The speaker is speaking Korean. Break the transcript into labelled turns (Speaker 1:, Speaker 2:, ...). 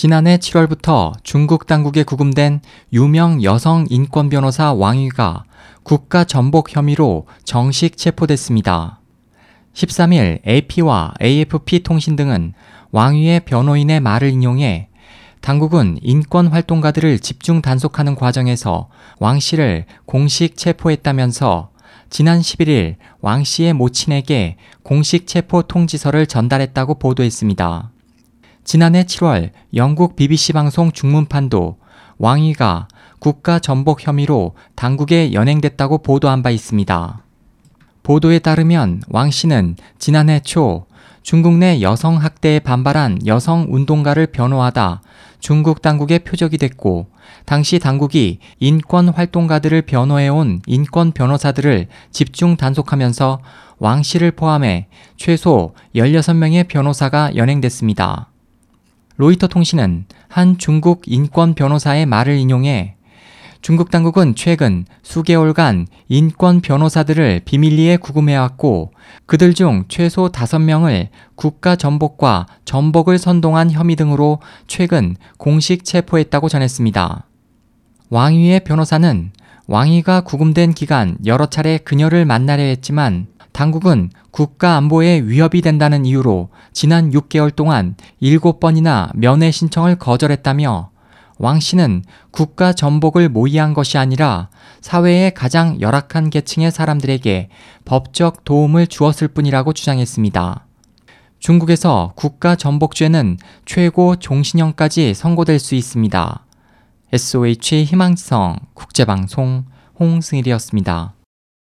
Speaker 1: 지난해 7월부터 중국 당국에 구금된 유명 여성 인권 변호사 왕위가 국가 전복 혐의로 정식 체포됐습니다. 13일 AP와 AFP 통신 등은 왕위의 변호인의 말을 인용해 당국은 인권 활동가들을 집중 단속하는 과정에서 왕 씨를 공식 체포했다면서 지난 11일 왕 씨의 모친에게 공식 체포 통지서를 전달했다고 보도했습니다. 지난해 7월 영국 BBC 방송 중문판도 왕위가 국가 전복 혐의로 당국에 연행됐다고 보도한 바 있습니다. 보도에 따르면 왕 씨는 지난해 초 중국 내 여성 학대에 반발한 여성 운동가를 변호하다 중국 당국의 표적이 됐고 당시 당국이 인권 활동가들을 변호해온 인권 변호사들을 집중 단속하면서 왕 씨를 포함해 최소 16명의 변호사가 연행됐습니다. 로이터 통신은 한 중국 인권 변호사의 말을 인용해 중국 당국은 최근 수개월간 인권 변호사들을 비밀리에 구금해왔고 그들 중 최소 5명을 국가 전복과 전복을 선동한 혐의 등으로 최근 공식 체포했다고 전했습니다. 왕위의 변호사는 왕위가 구금된 기간 여러 차례 그녀를 만나려 했지만 당국은 국가 안보에 위협이 된다는 이유로 지난 6개월 동안 7번이나 면회 신청을 거절했다며 왕 씨는 국가 전복을 모의한 것이 아니라 사회의 가장 열악한 계층의 사람들에게 법적 도움을 주었을 뿐이라고 주장했습니다. 중국에서 국가 전복죄는 최고 종신형까지 선고될 수 있습니다. SOH 희망성 국제방송 홍승일이었습니다.